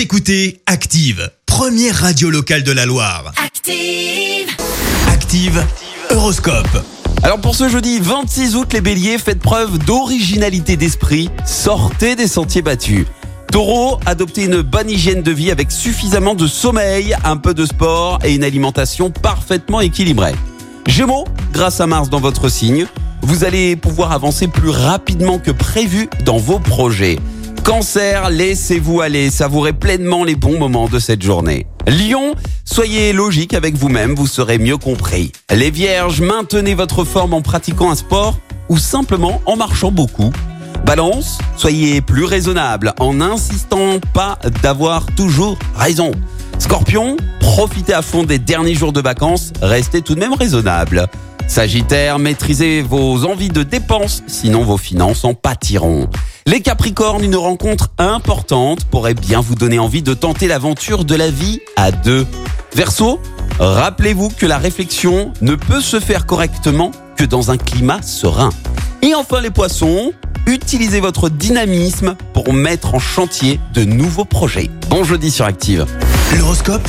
Vous écoutez Active, première radio locale de la Loire. Active. Active, Horoscope. Alors pour ce jeudi 26 août, les béliers, faites preuve d'originalité d'esprit, sortez des sentiers battus. Taureau, adoptez une bonne hygiène de vie avec suffisamment de sommeil, un peu de sport et une alimentation parfaitement équilibrée. Gémeaux, grâce à Mars dans votre signe, vous allez pouvoir avancer plus rapidement que prévu dans vos projets. Cancer, laissez-vous aller, savourez pleinement les bons moments de cette journée. Lion, soyez logique avec vous-même, vous serez mieux compris. Les vierges, maintenez votre forme en pratiquant un sport ou simplement en marchant beaucoup. Balance, soyez plus raisonnable en n'insistant pas d'avoir toujours raison. Scorpion, profitez à fond des derniers jours de vacances, restez tout de même raisonnable. Sagittaire, maîtrisez vos envies de dépenses, sinon vos finances en pâtiront. Les Capricornes, une rencontre importante pourrait bien vous donner envie de tenter l'aventure de la vie à deux. Verseau, rappelez-vous que la réflexion ne peut se faire correctement que dans un climat serein. Et enfin les poissons, utilisez votre dynamisme pour mettre en chantier de nouveaux projets. Bon jeudi sur Active. L'horoscope